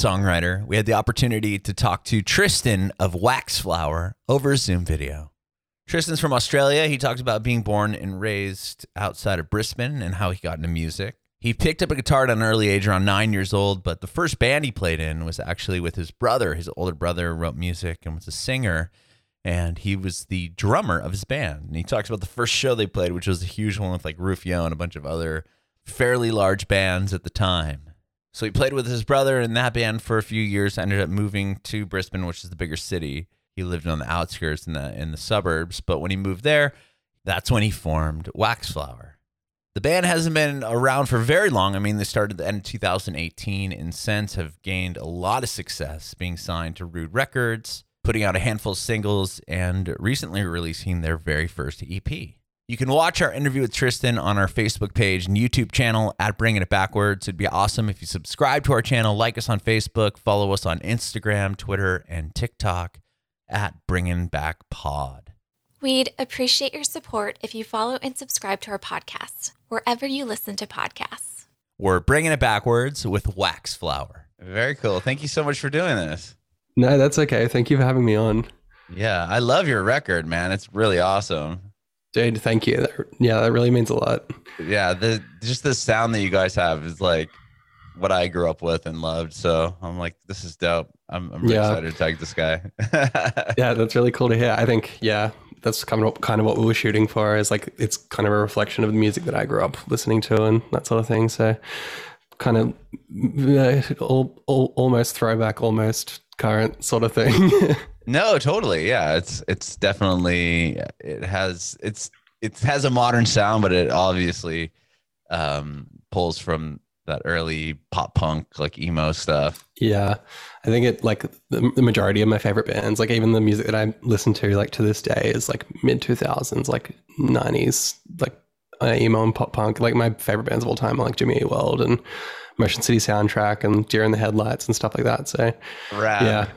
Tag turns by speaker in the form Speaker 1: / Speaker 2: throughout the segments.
Speaker 1: Songwriter, we had the opportunity to talk to Tristan of Waxflower over a Zoom video. Tristan's from Australia. He talked about being born and raised outside of Brisbane and how he got into music. He picked up a guitar at an early age, around nine years old, but the first band he played in was actually with his brother. His older brother wrote music and was a singer, and he was the drummer of his band. And he talks about the first show they played, which was a huge one with like Rufio and a bunch of other fairly large bands at the time. So he played with his brother in that band for a few years, ended up moving to Brisbane, which is the bigger city. He lived on the outskirts in the in the suburbs, but when he moved there, that's when he formed Waxflower. The band hasn't been around for very long. I mean, they started the end of 2018 and since have gained a lot of success, being signed to Rude Records, putting out a handful of singles, and recently releasing their very first EP. You can watch our interview with Tristan on our Facebook page and YouTube channel at Bringing It Backwards. It'd be awesome if you subscribe to our channel, like us on Facebook, follow us on Instagram, Twitter, and TikTok at Bringing Back Pod.
Speaker 2: We'd appreciate your support if you follow and subscribe to our podcast wherever you listen to podcasts.
Speaker 1: We're bringing it backwards with Waxflower. Very cool. Thank you so much for doing this.
Speaker 3: No, that's okay. Thank you for having me on.
Speaker 1: Yeah, I love your record, man. It's really awesome.
Speaker 3: Dude, thank you. That, yeah, that really means a lot.
Speaker 1: Yeah, the just the sound that you guys have is like what I grew up with and loved. So I'm like, this is dope. I'm, I'm really yeah. excited to tag this guy.
Speaker 3: yeah, that's really cool to hear. I think, yeah, that's kind of kind of what we were shooting for. Is like it's kind of a reflection of the music that I grew up listening to and that sort of thing. So kind of uh, all, all, almost throwback, almost current sort of thing.
Speaker 1: no, totally. Yeah, it's it's definitely it has it's it has a modern sound, but it obviously um, pulls from that early pop punk like emo stuff.
Speaker 3: Yeah. I think it like the, the, majority of my favorite bands, like even the music that I listen to like to this day is like mid 2000s, like 90s, like uh, emo and pop punk. Like my favorite bands of all time are like Jimmy Eat World and Motion City Soundtrack and Deer in the Headlights and stuff like that. So
Speaker 1: Rad. yeah.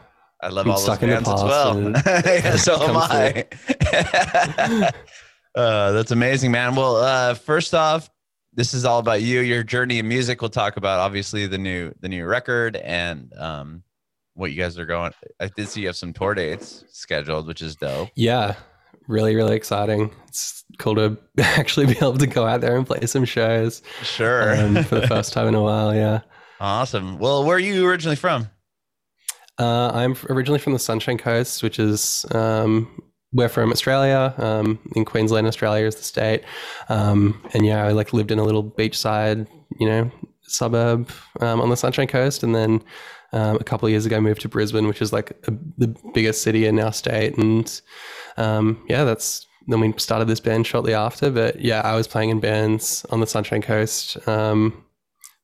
Speaker 1: I love all those bands as well. yeah, so am I. uh, that's amazing, man. Well, uh, first off, this is all about you, your journey in music. We'll talk about obviously the new the new record and um, what you guys are going. I did see you have some tour dates scheduled, which is dope.
Speaker 3: Yeah, really, really exciting. It's cool to actually be able to go out there and play some shows.
Speaker 1: Sure,
Speaker 3: um, for the first time in a while. Yeah,
Speaker 1: awesome. Well, where are you originally from?
Speaker 3: Uh, I'm originally from the Sunshine Coast, which is um, we're from Australia. Um, in Queensland, Australia is the state, um, and yeah, I like lived in a little beachside, you know, suburb um, on the Sunshine Coast, and then um, a couple of years ago moved to Brisbane, which is like a, the biggest city in our state, and um, yeah, that's then we started this band shortly after. But yeah, I was playing in bands on the Sunshine Coast um,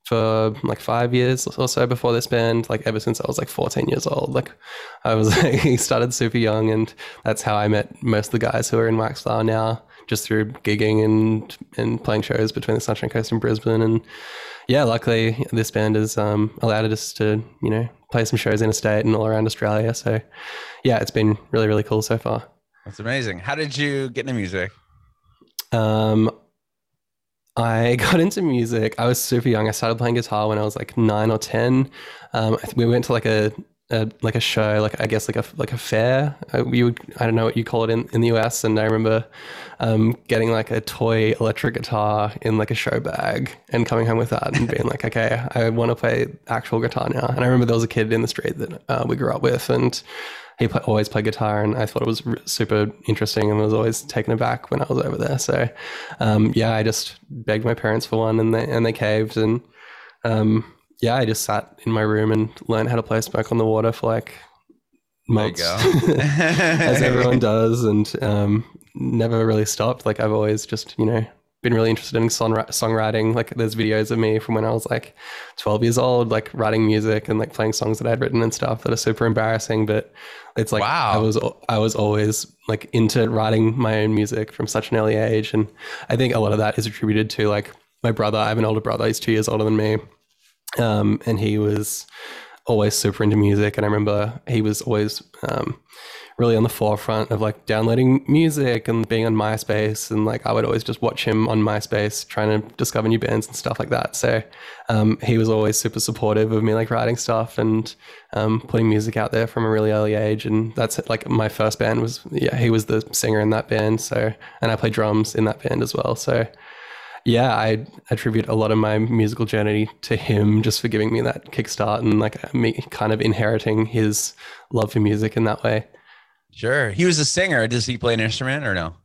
Speaker 3: for like five years or so before this band, like ever since I was like 14 years old. Like I was like, started super young and that's how I met most of the guys who are in Waxflower now, just through gigging and, and playing shows between the Sunshine Coast and Brisbane. And yeah, luckily this band has um, allowed us to, you know, play some shows in a state and all around Australia. So yeah, it's been really, really cool so far.
Speaker 1: That's amazing. How did you get into music?
Speaker 3: Um, I got into music. I was super young. I started playing guitar when I was like nine or ten. Um, we went to like a, a, like a show, like I guess like a like a fair. Uh, you would I don't know what you call it in, in the US. And I remember um, getting like a toy electric guitar in like a show bag and coming home with that and being like, okay, I want to play actual guitar now. And I remember there was a kid in the street that uh, we grew up with, and he play, always played guitar, and I thought it was super interesting, and was always taken aback when I was over there. So, um, yeah, I just begged my parents for one, and they and they caved, and um, yeah, I just sat in my room and learned how to play Smoke on the Water for like months, as everyone does, and um, never really stopped. Like I've always just you know been really interested in song songwriting. Like there's videos of me from when I was like 12 years old, like writing music and like playing songs that I'd written and stuff that are super embarrassing. But it's like wow. I was I was always like into writing my own music from such an early age, and I think a lot of that is attributed to like my brother. I have an older brother; he's two years older than me, um, and he was always super into music, and I remember he was always um, really on the forefront of like downloading music and being on MySpace. And like I would always just watch him on MySpace trying to discover new bands and stuff like that. So um, he was always super supportive of me like writing stuff and um, putting music out there from a really early age. And that's like my first band was, yeah, he was the singer in that band. So, and I played drums in that band as well. So, yeah, I attribute a lot of my musical journey to him just for giving me that kickstart and like me kind of inheriting his love for music in that way.
Speaker 1: Sure. He was a singer. Does he play an instrument or no?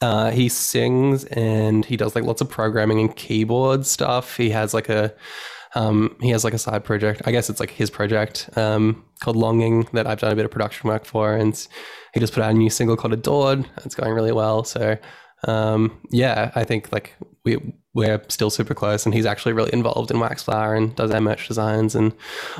Speaker 3: Uh, he sings and he does like lots of programming and keyboard stuff. He has like a um, he has like a side project. I guess it's like his project um, called Longing that I've done a bit of production work for, and he just put out a new single called Adored. It's going really well. So um, yeah, I think like we we're still super close, and he's actually really involved in Waxflower and does our merch designs, and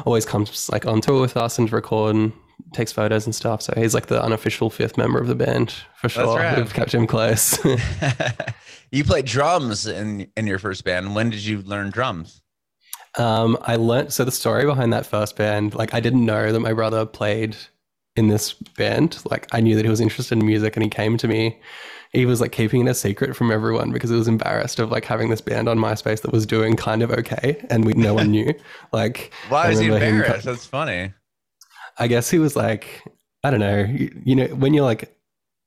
Speaker 3: always comes like on tour with us and to record and takes photos and stuff. So he's like the unofficial fifth member of the band for sure.
Speaker 1: right.
Speaker 3: We've kept him close.
Speaker 1: you played drums in in your first band. When did you learn drums?
Speaker 3: um, I learned so the story behind that first band. Like I didn't know that my brother played in this band. Like I knew that he was interested in music, and he came to me. He was like keeping it a secret from everyone because he was embarrassed of like having this band on MySpace that was doing kind of okay, and we no one knew. Like
Speaker 1: Why is he
Speaker 3: him co-
Speaker 1: embarrassed? That's funny.
Speaker 3: I guess he was like, I don't know, you, you know, when you're like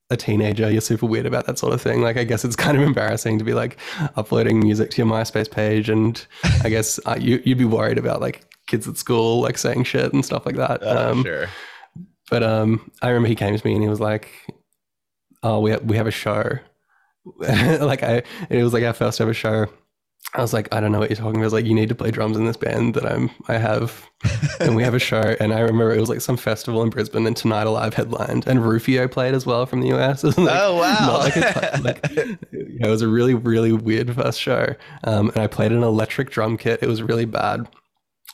Speaker 3: a teenager, you're super weird about that sort of thing. Like, I guess it's kind of embarrassing to be like uploading music to your MySpace page, and I guess uh, you you'd be worried about like kids at school like saying shit and stuff like that.
Speaker 1: Oh,
Speaker 3: um,
Speaker 1: sure.
Speaker 3: But um, I remember he came to me and he was like, "Oh, we have, we have a show." like I, it was like our first ever show. I was like, I don't know what you're talking about. I was like, you need to play drums in this band that I'm, I have, and we have a show. And I remember it was like some festival in Brisbane, and Tonight Alive headlined, and Rufio played as well from the US. Like,
Speaker 1: oh wow.
Speaker 3: like a, like, it was a really, really weird first show. Um, and I played an electric drum kit. It was really bad,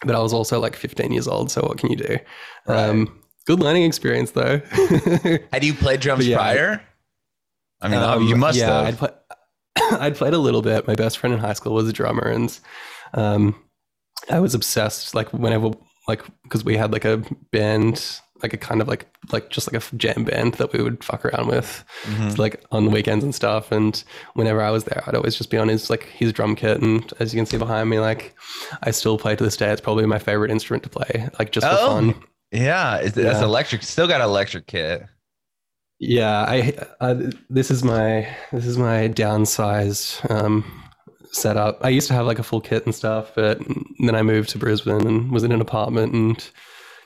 Speaker 3: but I was also like 15 years old. So what can you do? Um, good learning experience though.
Speaker 1: Had you played drums
Speaker 3: yeah.
Speaker 1: prior? I mean,
Speaker 3: Um,
Speaker 1: you must
Speaker 3: yeah,
Speaker 1: have.
Speaker 3: I'd, play, I'd played a little bit. My best friend in high school was a drummer, and um, I was obsessed. Like whenever, like because we had like a band, like a kind of like like just like a jam band that we would fuck around with,
Speaker 1: Mhm.
Speaker 3: like on the weekends and stuff. And whenever I was there, I'd always just be on his like his drum kit. And as you can see behind me, like I still play to this day. It's probably my favorite instrument to play, like just for
Speaker 1: Oh.
Speaker 3: fun.
Speaker 1: Yeah, it's, that's
Speaker 3: Yeah.
Speaker 1: electric. Still got an electric kit.
Speaker 3: Yeah, I, I this is my this is my downsized um, setup. I used to have like a full kit and stuff, but then I moved to Brisbane and was in an apartment, and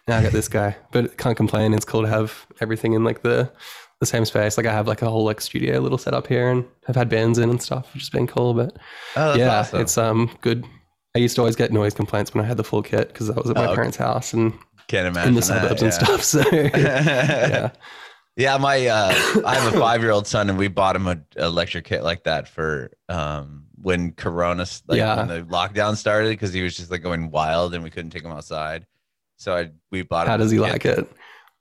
Speaker 3: now I got this guy. But can't complain. It's cool to have everything in like the the same space. Like I have like a whole like studio little setup here, and I've had bands in and stuff, which has been cool. But
Speaker 1: Oh,
Speaker 3: yeah,
Speaker 1: awesome.
Speaker 3: it's um good. I used to always get noise complaints when I had the full kit because I was at my
Speaker 1: Oh,
Speaker 3: parents' house and
Speaker 1: Can't imagine
Speaker 3: in the
Speaker 1: that,
Speaker 3: suburbs and stuff. So yeah.
Speaker 1: Yeah, my uh, I have a five year old son, and we bought him a electric kit like that for um, when Corona, like
Speaker 3: Yeah.
Speaker 1: when the lockdown started, because he was just like going wild, and we couldn't take him outside. So I we bought him.
Speaker 3: How does he
Speaker 1: kit.
Speaker 3: like it?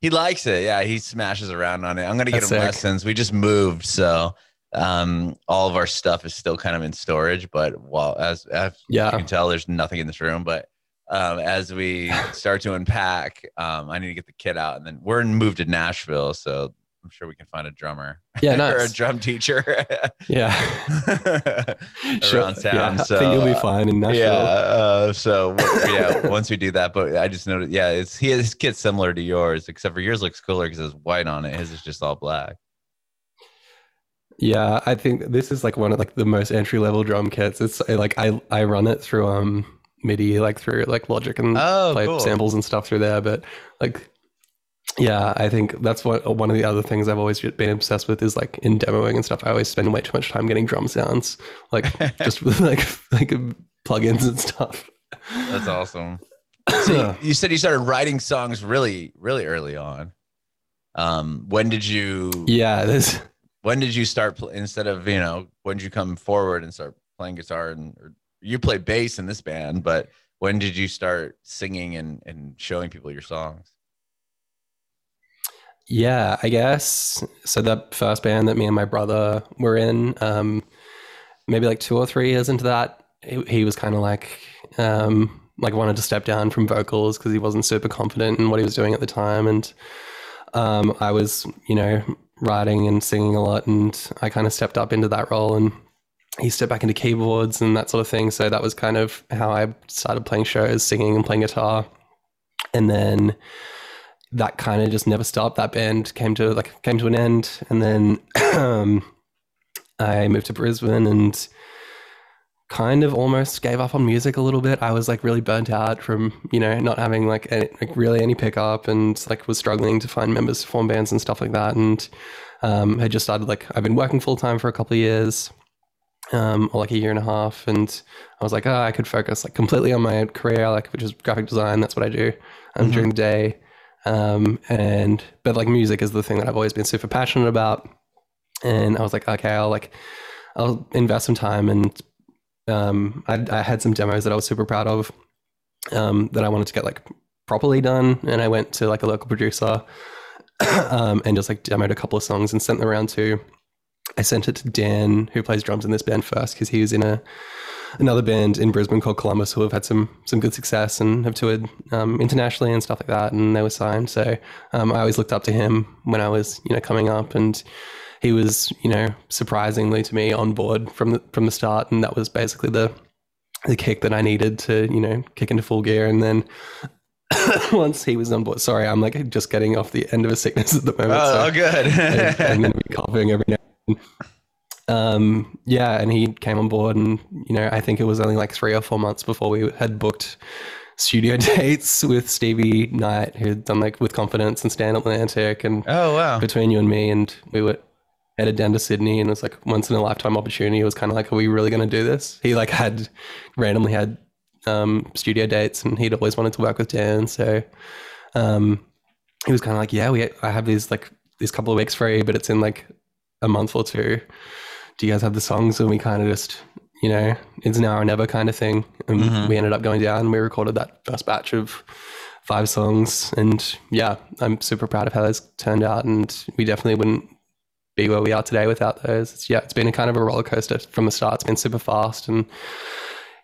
Speaker 1: He likes it. Yeah, he smashes around on it. I'm gonna get
Speaker 3: That's
Speaker 1: him
Speaker 3: sick.
Speaker 1: lessons. We just moved, so um, all of our stuff is still kind of in storage. But while as, as
Speaker 3: Yeah.
Speaker 1: you can tell, there's nothing in this room. But um, as we start to unpack, um, I need to get the kit out, and then we're moved to Nashville, so I'm sure we can find a drummer
Speaker 3: Yeah,
Speaker 1: or a drum teacher
Speaker 3: Yeah.
Speaker 1: around town.
Speaker 3: Yeah, I
Speaker 1: so
Speaker 3: think you'll be
Speaker 1: uh,
Speaker 3: fine in Nashville.
Speaker 1: yeah. Uh, so yeah, once we do that, but I just noticed, yeah, it's he his kit's similar to yours, except for yours looks cooler because it's white on it. His is just all black.
Speaker 3: Yeah, I think this is like one of like the most entry level drum kits. It's uh, like I I run it through um MIDI like through like Logic and
Speaker 1: Oh,
Speaker 3: play
Speaker 1: cool.
Speaker 3: samples and stuff through there. But like, yeah, I think that's what one of the other things I've always been obsessed with is like in demoing and stuff. I always spend way too much time getting drum sounds, like just with like like plugins and stuff.
Speaker 1: That's awesome. So you, you said you started writing songs really, really early on. Um, when did you?
Speaker 3: yeah, this
Speaker 1: When did you start? Pl- instead of you know, when did you come forward and start playing guitar? And or you play bass in this band, but when did you start singing and and showing people your songs?
Speaker 3: Yeah, I guess. So the first band that me and my brother were in, um, maybe like two or three years into that, he, he was kind of like um, like wanted to step down from vocals because he wasn't super confident in what he was doing at the time, and um, I was you know writing and singing a lot, and I kind of stepped up into that role and. He stepped back into keyboards and that sort of thing. So that was kind of how I started playing shows, singing and playing guitar. And then that kind of just never stopped. That band came to like came to an end, and then um, I moved to Brisbane and kind of almost gave up on music a little bit. I was like really burnt out from you know not having like, any, like really any pickup and like was struggling to find members to form bands and stuff like that. And um, I just started like I've been working full time for a couple of years. Um, or like a year and a half, and I was like, oh, I could focus like completely on my career, like which is graphic design. That's what I do um,
Speaker 1: Mhm.
Speaker 3: during the day. Um, and but like music is the thing that I've always been super passionate about. And I was like, okay, I'll like I'll invest some time and um, I, I had some demos that I was super proud of um, that I wanted to get like properly done. And I went to like a local producer um, and just like demoed a couple of songs and sent them around to. I sent it to Dan, who plays drums in this band first, because he was in a another band in Brisbane called Columbus, who have had some some good success and have toured um, internationally and stuff like that, and they were signed. So um, I always looked up to him when I was you know coming up, and he was you know surprisingly to me on board from the from the start, and that was basically the the kick that I needed to you know kick into full gear, and then. Once he was on board, sorry, I'm like just getting off the end of a sickness at the moment.
Speaker 1: Oh,
Speaker 3: so-
Speaker 1: oh, good.
Speaker 3: and, and then be coughing every now and then. Um, yeah, and he came on board, and you know, I think it was only like three or four months before we had booked studio dates with Stevie Knight, who'd done like with Confidence and Stand Atlantic, and
Speaker 1: oh wow.
Speaker 3: between you and me, and we were headed down to Sydney, and it was like once in a lifetime opportunity. It was kind of like, are we really going to do this? He like had randomly had um, studio dates, and he'd always wanted to work with Dan, so um, he was kind of like, yeah, we I have these like these couple of weeks free, but it's in like a month or two. Do you guys have the songs? And we kind of just, you know, it's now or never kind of thing. And
Speaker 1: Mhm.
Speaker 3: we ended up going down. and We recorded that first batch of five songs, and yeah, I'm super proud of how those turned out. And we definitely wouldn't be where we are today without those. It's, yeah, it's been a kind of a roller coaster from the start. It's been super fast and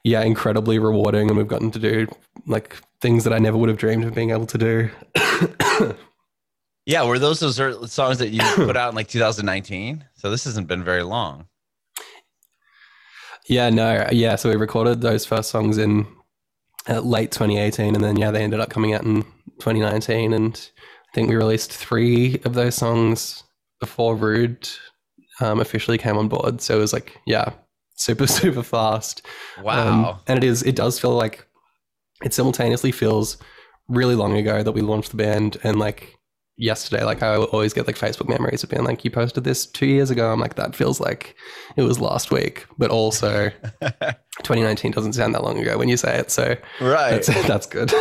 Speaker 3: yeah, incredibly rewarding. And we've gotten to do like things that I never would have dreamed of being able to do.
Speaker 1: Yeah, were those those songs that you put out in like 2019? So this hasn't been very long.
Speaker 3: Yeah, no, yeah. So we recorded those first songs in uh, late 2018, and then yeah, they ended up coming out in 2019, and I think we released three of those songs before Rude um, officially came on board. So it was like, yeah, super super fast.
Speaker 1: Wow.
Speaker 3: Um, and it is, it does feel like it simultaneously feels really long ago that we launched the band and like yesterday, like I always get like Facebook memories of being like, you posted this two years ago. I'm like, that feels like it was last week, but also 2019 doesn't sound that long ago when you say it. So
Speaker 1: right.
Speaker 3: that's, that's good.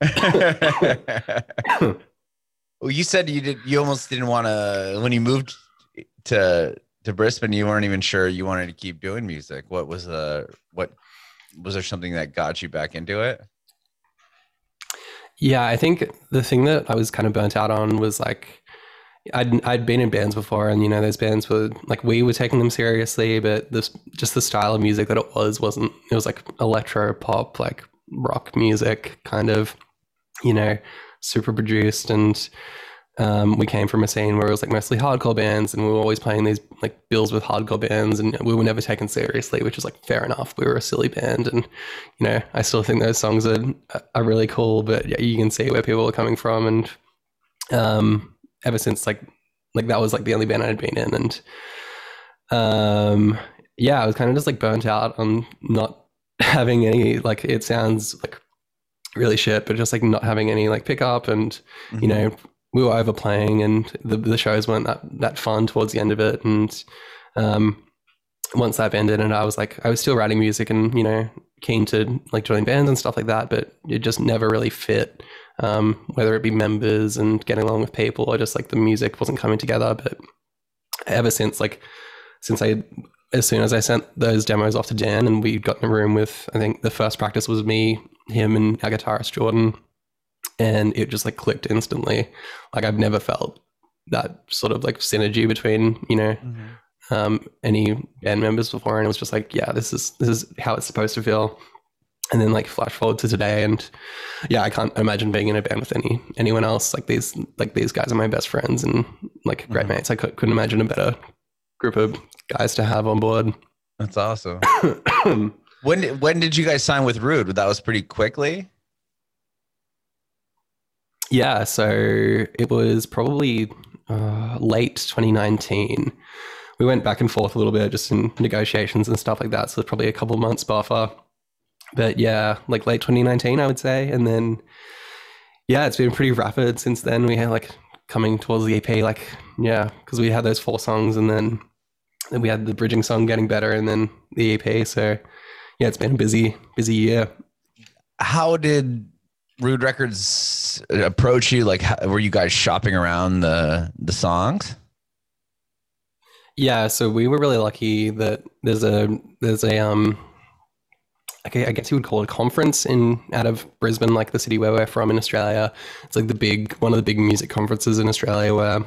Speaker 1: well, you said you did. You almost didn't want to when you moved to to Brisbane. You weren't even sure you wanted to keep doing music. What was the what was there something that got you back into it?
Speaker 3: Yeah, I think the thing that I was kind of burnt out on was like I'd I'd been in bands before, and you know those bands were like we were taking them seriously, but this just the style of music that it was wasn't. It was like electro pop, like rock music, kind of, you know, super produced, and um, we came from a scene where it was like mostly hardcore bands, and we were always playing these like bills with hardcore bands, and we were never taken seriously, which is like fair enough. We were a silly band, and you know, I still think those songs are are really cool, but yeah, you can see where people are coming from, and um, ever since like like that was like the only band I'd been in, and um, yeah, I was kind of just like burnt out on not having any like it sounds like really shit, but just like not having any like pickup, and you know, we were overplaying, and the the shows weren't that that fun towards the end of it, and um, once that ended, and I was like, I was still writing music, and you know, keen to like join bands and stuff like that, but it just never really fit. Um, whether it be members and getting along with people, or just like the music wasn't coming together. But ever since like since I as soon as I sent those demos off to Dan and we got in a room with I think the first practice was me, him and our guitarist Jordan, and it just like clicked instantly. Like I've never felt that sort of like synergy between you know
Speaker 1: Mhm.
Speaker 3: um, any band members before, and it was just like, yeah, this is this is how it's supposed to feel. and then like flash forward to today and yeah i can't imagine being in a band with any anyone else like these like these guys are my best friends and like great
Speaker 1: Mhm.
Speaker 3: mates i could, couldn't imagine a better group of guys to have on board
Speaker 1: That's awesome. When when did you guys sign with Rude? That was pretty quickly.
Speaker 3: Yeah so it was probably uh, late 2019 we went back and forth a little bit just in negotiations and stuff like that so probably a couple months buffer. But yeah like late 2019 i would say. And then yeah it's been pretty rapid since then. We had like coming towards the ep like yeah because we had those four songs and then then we had the bridging song getting better and then the ep so yeah it's been a busy busy year.
Speaker 1: How did Rude Records approach you? Like, how, were you guys shopping around the the songs?
Speaker 3: Yeah, so we were really lucky that there's a there's a um okay, I guess you would call it a conference in out of Brisbane, like the city where we're from in Australia. It's like the big one of the big music conferences in Australia where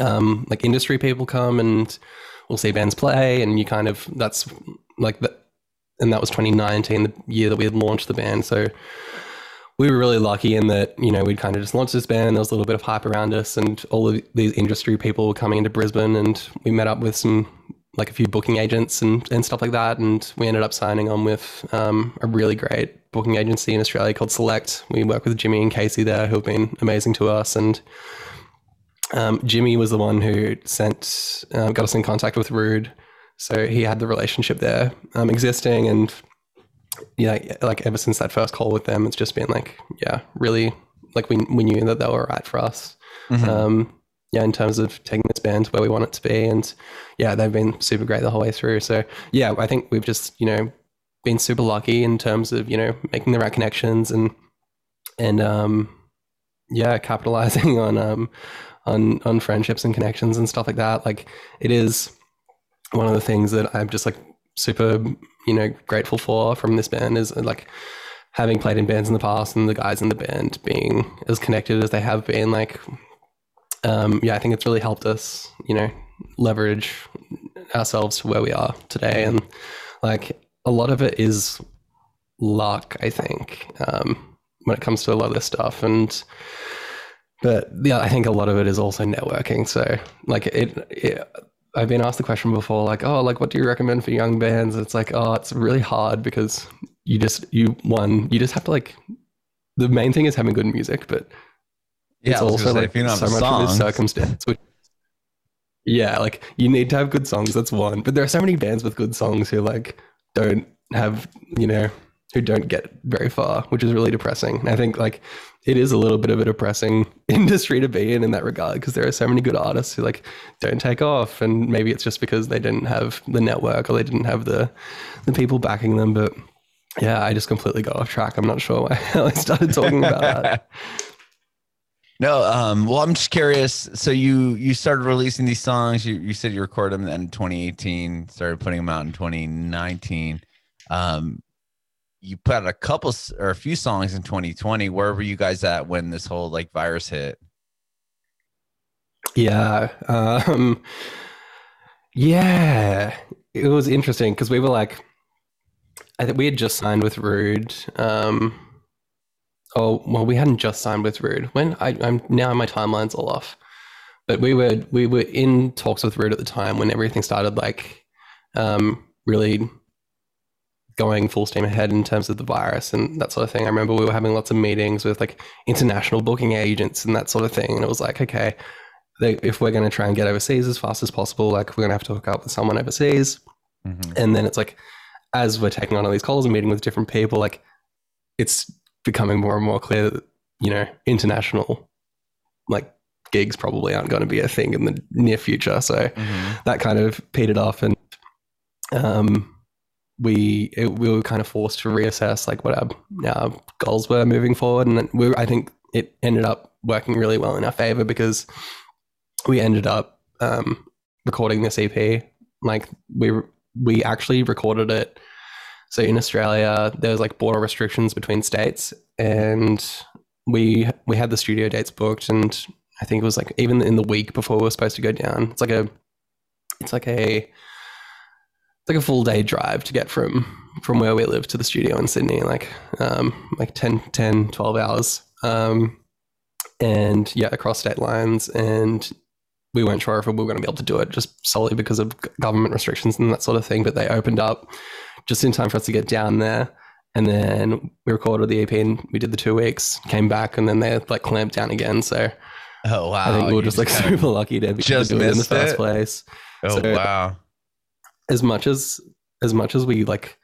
Speaker 3: um like industry people come and we'll see bands play and you kind of that's like the and that was 2019, the year that we had launched the band. So we were really lucky in that, you know, we'd kind of just launched this band. There was a little bit of hype around us, and all of these industry people were coming into Brisbane, and we met up with some, like a few booking agents and, and stuff like that. And we ended up signing on with um, a really great booking agency in Australia called Select. We work with Jimmy and Casey there, who have been amazing to us. And um, Jimmy was the one who sent, uh, got us in contact with Rude. So he had the relationship there um, existing, and yeah, like ever since that first call with them, it's just been like, yeah, really, like we we knew that they were right for us.
Speaker 1: Mhm.
Speaker 3: Um, yeah, in terms of taking this band to where we want it to be, and yeah, they've been super great the whole way through. So yeah, I think we've just you know been super lucky in terms of you know making the right connections and and um, yeah, capitalizing on um, on on friendships and connections and stuff like that. Like it is one of the things that I'm just like super you know grateful for from this band is like having played in bands in the past and the guys in the band being as connected as they have been like um yeah i think it's really helped us you know leverage ourselves to where we are today. And like a lot of it is luck i think um when it comes to a lot of this stuff. And but yeah i think a lot of it is also networking. So like it, it I've been asked the question before, like, oh, like, what do you recommend for young bands? It's like, oh, it's really hard because you just, you, one, you just have to, like, the main thing is having good music, but
Speaker 1: Yeah,
Speaker 3: it's also
Speaker 1: say,
Speaker 3: like
Speaker 1: if you don't
Speaker 3: so much of
Speaker 1: songs-
Speaker 3: this circumstance. Which, yeah, like, you need to have good songs. That's one. But there are so many bands with good songs who, like, don't have, you know, who don't get very far, which is really depressing. And I think, like, it is a little bit of a depressing industry to be in in that regard because there are so many good artists who like don't take off and maybe it's just because they didn't have the network or they didn't have the the people backing them but yeah i just completely got off track i'm not sure why i started talking about that
Speaker 1: No, um, well, I'm just curious. So you you started releasing these songs. You you said you recorded them in 2018, started putting them out in 2019. Um, you put out a couple or a few songs in 2020. Where were you guys at when this whole like virus hit?
Speaker 3: yeah um yeah it was interesting because we were like i think we had just signed with rude um oh well we hadn't just signed with rude when I, i'm now my timeline's all off but we were we were in talks with rude at the time when everything started like um really going full steam ahead in terms of the virus and that sort of thing i remember we were having lots of meetings with like international booking agents and that sort of thing and it was like okay they, if we're going to try and get overseas as fast as possible like we're going to have to hook up with someone overseas
Speaker 1: Mhm.
Speaker 3: and then it's like as we're taking on all these calls and meeting with different people like it's becoming more and more clear that you know international like gigs probably aren't going to be a thing in the near future so
Speaker 1: Mhm.
Speaker 3: that kind of petered off and um we it, we were kind of forced to reassess like what our, our goals were moving forward. And we I think it ended up working really well in our favor because we ended up um recording this EP like we we actually recorded it. So in Australia there was like border restrictions between states and we we had the studio dates booked and I think it was like even in the week before we were supposed to go down it's like a it's like a like a full day drive to get from from where we live to the studio in Sydney, like um, like 10, 10 12 hours. Um, and yeah, across state lines. And we weren't sure if we were going to be able to do it just solely because of government restrictions and that sort of thing. But they opened up just in time for us to get down there. And then we recorded the EP and we did the two weeks, came back, and then they like clamped down again. So
Speaker 1: Oh wow!
Speaker 3: I think we were
Speaker 1: You
Speaker 3: just like super lucky to be
Speaker 1: just
Speaker 3: to do it in the first
Speaker 1: it?
Speaker 3: place.
Speaker 1: Oh
Speaker 3: so-
Speaker 1: wow!
Speaker 3: As much as as much as we like,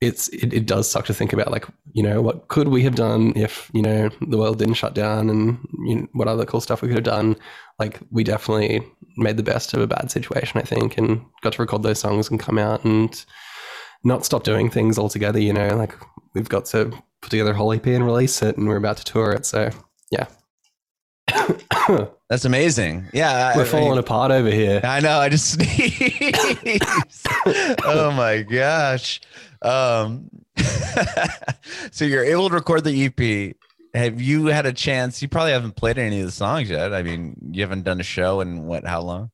Speaker 3: it's it, it does suck to think about like you know what could we have done if you know the world didn't shut down and you know, what other cool stuff we could have done. Like we definitely made the best of a bad situation, I think, and got to record those songs and come out and not stop doing things altogether. You know, like we've got to put together a whole EP and release it, and we're about to tour it. So yeah.
Speaker 1: That's amazing. Yeah,
Speaker 3: We're
Speaker 1: I
Speaker 3: falling
Speaker 1: mean-
Speaker 3: apart over here.
Speaker 1: I know. I just sneezed. oh my gosh. Um, so you're able to record the EP. Have you had a chance? You probably haven't played any of the songs yet. I mean, you haven't done a show in what? How long?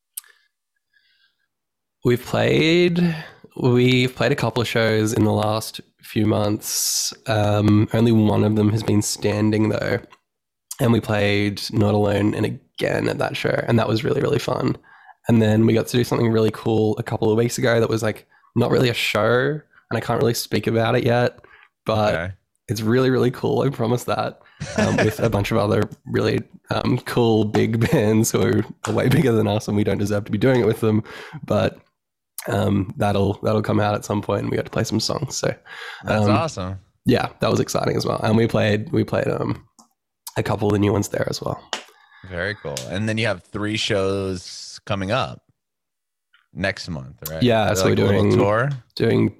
Speaker 3: We've played we've played a couple of shows in the last few months. Um, only one of them has been standing though, and we played Not Alone and again at that show, and that was really really fun. And then we got to do something really cool a couple of weeks ago that was like not really a show, and I can't really speak about it yet, but
Speaker 1: Okay.
Speaker 3: it's really really cool. I promise that. Um, with a bunch of other really um, cool big bands who are way bigger than us, and we don't deserve to be doing it with them. But um, that'll that'll come out at some point, and we got to play some songs. So
Speaker 1: That's
Speaker 3: um,
Speaker 1: awesome.
Speaker 3: yeah, that was exciting as well. And we played we played um, a couple of the new ones there as well.
Speaker 1: Very cool. And then you have three shows coming up next month, right?
Speaker 3: Yeah, so we're
Speaker 1: like a
Speaker 3: doing-
Speaker 1: tour.
Speaker 3: Doing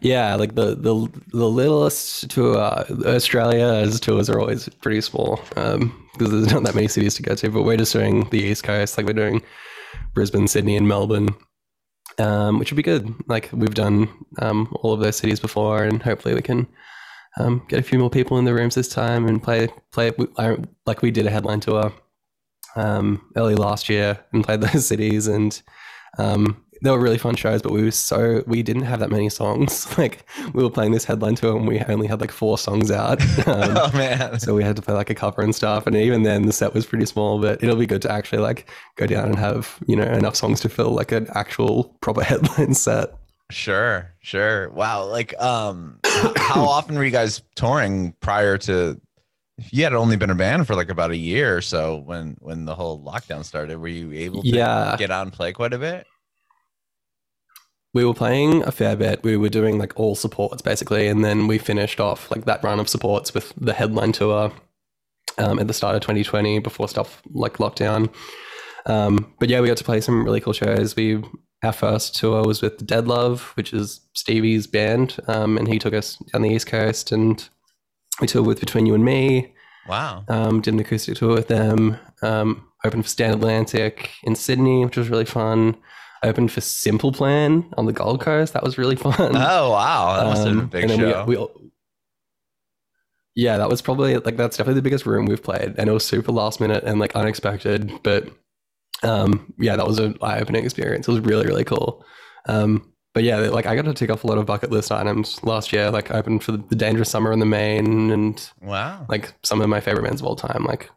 Speaker 3: yeah, like the the the littlest to uh, Australia's tours are always pretty small um, because there's not that many cities to go to. But we're just doing the East Coast, like we're doing Brisbane, Sydney, and Melbourne, um, which would be good. Like we've done um, all of those cities before, and hopefully we can um, get a few more people in the rooms this time and play play like we did a headline tour um, early last year and played those cities, and um, they were really fun shows. But we were so we didn't have that many songs. Like we were playing this headline tour, and we only had like four songs out. Um,
Speaker 1: oh man.
Speaker 3: so we had to play like a cover and stuff and even then the set was pretty small but it'll be good to actually like go down and have you know enough songs to fill like an actual proper headline set
Speaker 1: Sure, sure. Wow. Like, um, how often were you guys touring prior to? You had only been a band for like about a year or so when when the whole lockdown started. Were you able to
Speaker 3: Yeah.
Speaker 1: get out and play quite a bit?
Speaker 3: we were playing a fair bit we were doing like all supports basically and then we finished off like that run of supports with the headline tour um, at the start of 2020 before stuff like lockdown um, but yeah we got to play some really cool shows we our first tour was with dead love which is stevie's band um, and he took us down the east coast and we toured with between you and me
Speaker 1: Wow.
Speaker 3: um, did an acoustic tour with them. Um, opened for Stand Atlantic in Sydney, which was really fun. Opened for Simple Plan on the Gold Coast. That was really fun.
Speaker 1: Oh wow, that must have been a
Speaker 3: Um,
Speaker 1: big
Speaker 3: and
Speaker 1: show.
Speaker 3: We, we, yeah, that was probably like that's definitely the biggest room we've played, and it was super last minute and like unexpected. But um, yeah, that was an eye opening experience. It was really really cool. Um, but yeah, like I got to tick off a lot of bucket list items last year. Like I opened for the Dangerous Summer in the Main and
Speaker 1: wow.
Speaker 3: like some of my favorite bands of all time. Like,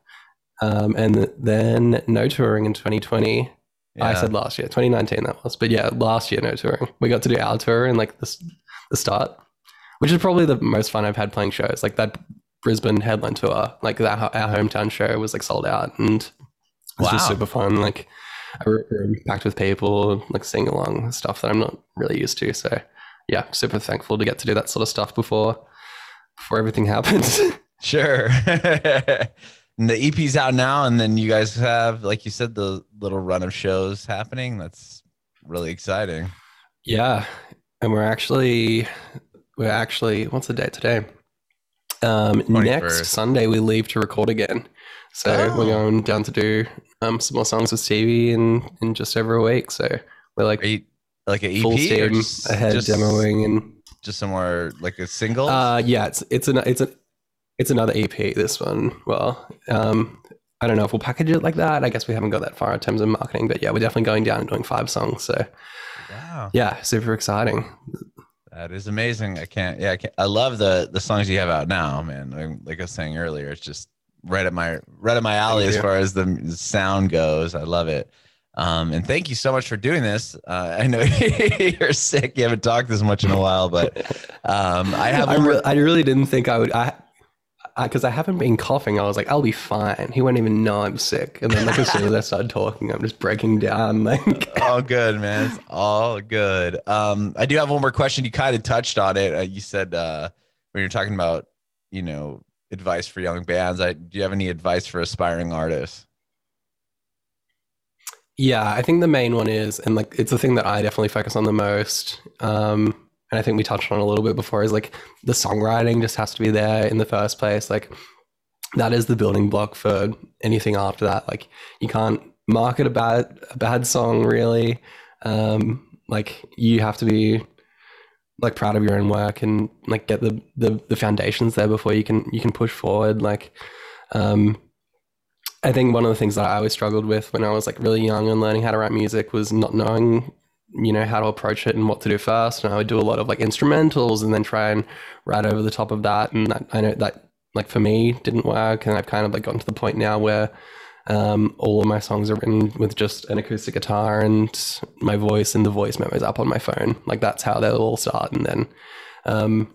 Speaker 3: um, and then no touring in 2020. I said last year, 2019 that was, but yeah, last year no touring. We got to do our tour in like the the start, which is probably the most fun I've had playing shows. Like that Brisbane headline tour, like that our hometown show was like sold out and it was just super fun. Like a room packed with people, like sing along stuff that I'm not really used to. So yeah, super thankful to get to do that sort of stuff before before everything happens.
Speaker 1: Sure. and the EP's out now, and then you guys have, like you said, the little run of shows happening. That's really exciting.
Speaker 3: Yeah, and we're actually we're actually what's the date today? Um,
Speaker 1: 21st.
Speaker 3: next Sunday we leave to record again. So
Speaker 1: Oh.
Speaker 3: we're going down to do um, some more songs with Stevie in in just over a week. So we're like
Speaker 1: you like an EP
Speaker 3: full steam
Speaker 1: just,
Speaker 3: ahead
Speaker 1: just,
Speaker 3: demoing and
Speaker 1: just somewhere like a single?
Speaker 3: uh yeah it's it's an it's a it's another EP this one. Well, um I don't know if we'll package it like that. I guess we haven't got that far in terms of marketing, but yeah, we're definitely going down and doing five songs. So
Speaker 1: Wow.
Speaker 3: yeah, super exciting.
Speaker 1: That is amazing. I can't. Yeah, I, can't, I love the the songs you have out now, man. Like I was saying earlier, it's just right at my right at my alley as far as the sound goes. I love it. Um, and thank you so much for doing this. Uh, I know you're sick. You haven't talked this much in a while, but um, I have.
Speaker 3: I, re- I really didn't think I would. I because I, haven't been coughing. I was like, I'll be fine. He won't even know I'm sick. And then like as soon as I started talking, I'm just breaking down. Like,
Speaker 1: all good, man. It's all good. Um, I do have one more question. You kind of touched on it. Uh, you said uh, when you're talking about, you know, advice for young bands. I do you have any advice for aspiring artists?
Speaker 3: yeah, I think the main one is, and like it's the thing that I definitely focus on the most. Um, and I think we touched on a little bit before is like the songwriting just has to be there in the first place. Like that is the building block for anything after that. Like you can't market a bad a bad song really. Um, like you have to be like proud of your own work and like get the the, the foundations there before you can you can push forward. Like um, I think one of the things that I always struggled with when I was like really young and learning how to write music was not knowing, you know, how to approach it and what to do first. And I would do a lot of like instrumentals and then try and write over the top of that. And that, I know that like for me didn't work. And I've kind of like gotten to the point now where um, all of my songs are written with just an acoustic guitar and my voice and the voice memos up on my phone. Like that's how they'll all start. And then um,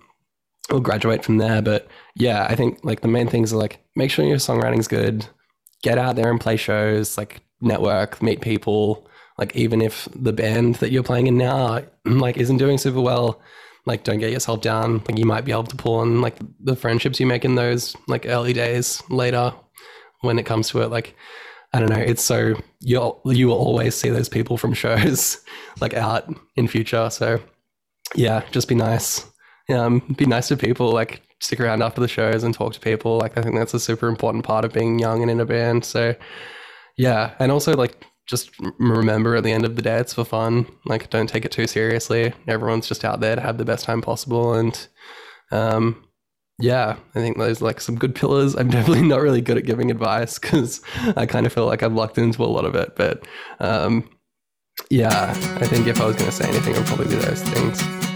Speaker 3: we'll graduate from there. But yeah, I think like the main things are like make sure your songwriting's good, get out there and play shows, like network, meet people. Like even if the band that you're playing in now like isn't doing super well, like don't get yourself down. Like you might be able to pull on like the friendships you make in those like early days later when it comes to it. Like I don't know, it's so you'll you will always see those people from shows like out in future. So yeah, just be nice. Um, be nice to people. Like stick around after the shows and talk to people. Like I think that's a super important part of being young and in a band. So yeah, and also like just remember at the end of the day it's for fun. Like don't take it too seriously. Everyone's just out there to have the best time possible and um yeah, I think those like some good pillars. I'm definitely not really good at giving advice because I kind of feel like I've lucked into a lot of it. But um, yeah, I think if I was going to say anything, it would probably be those things.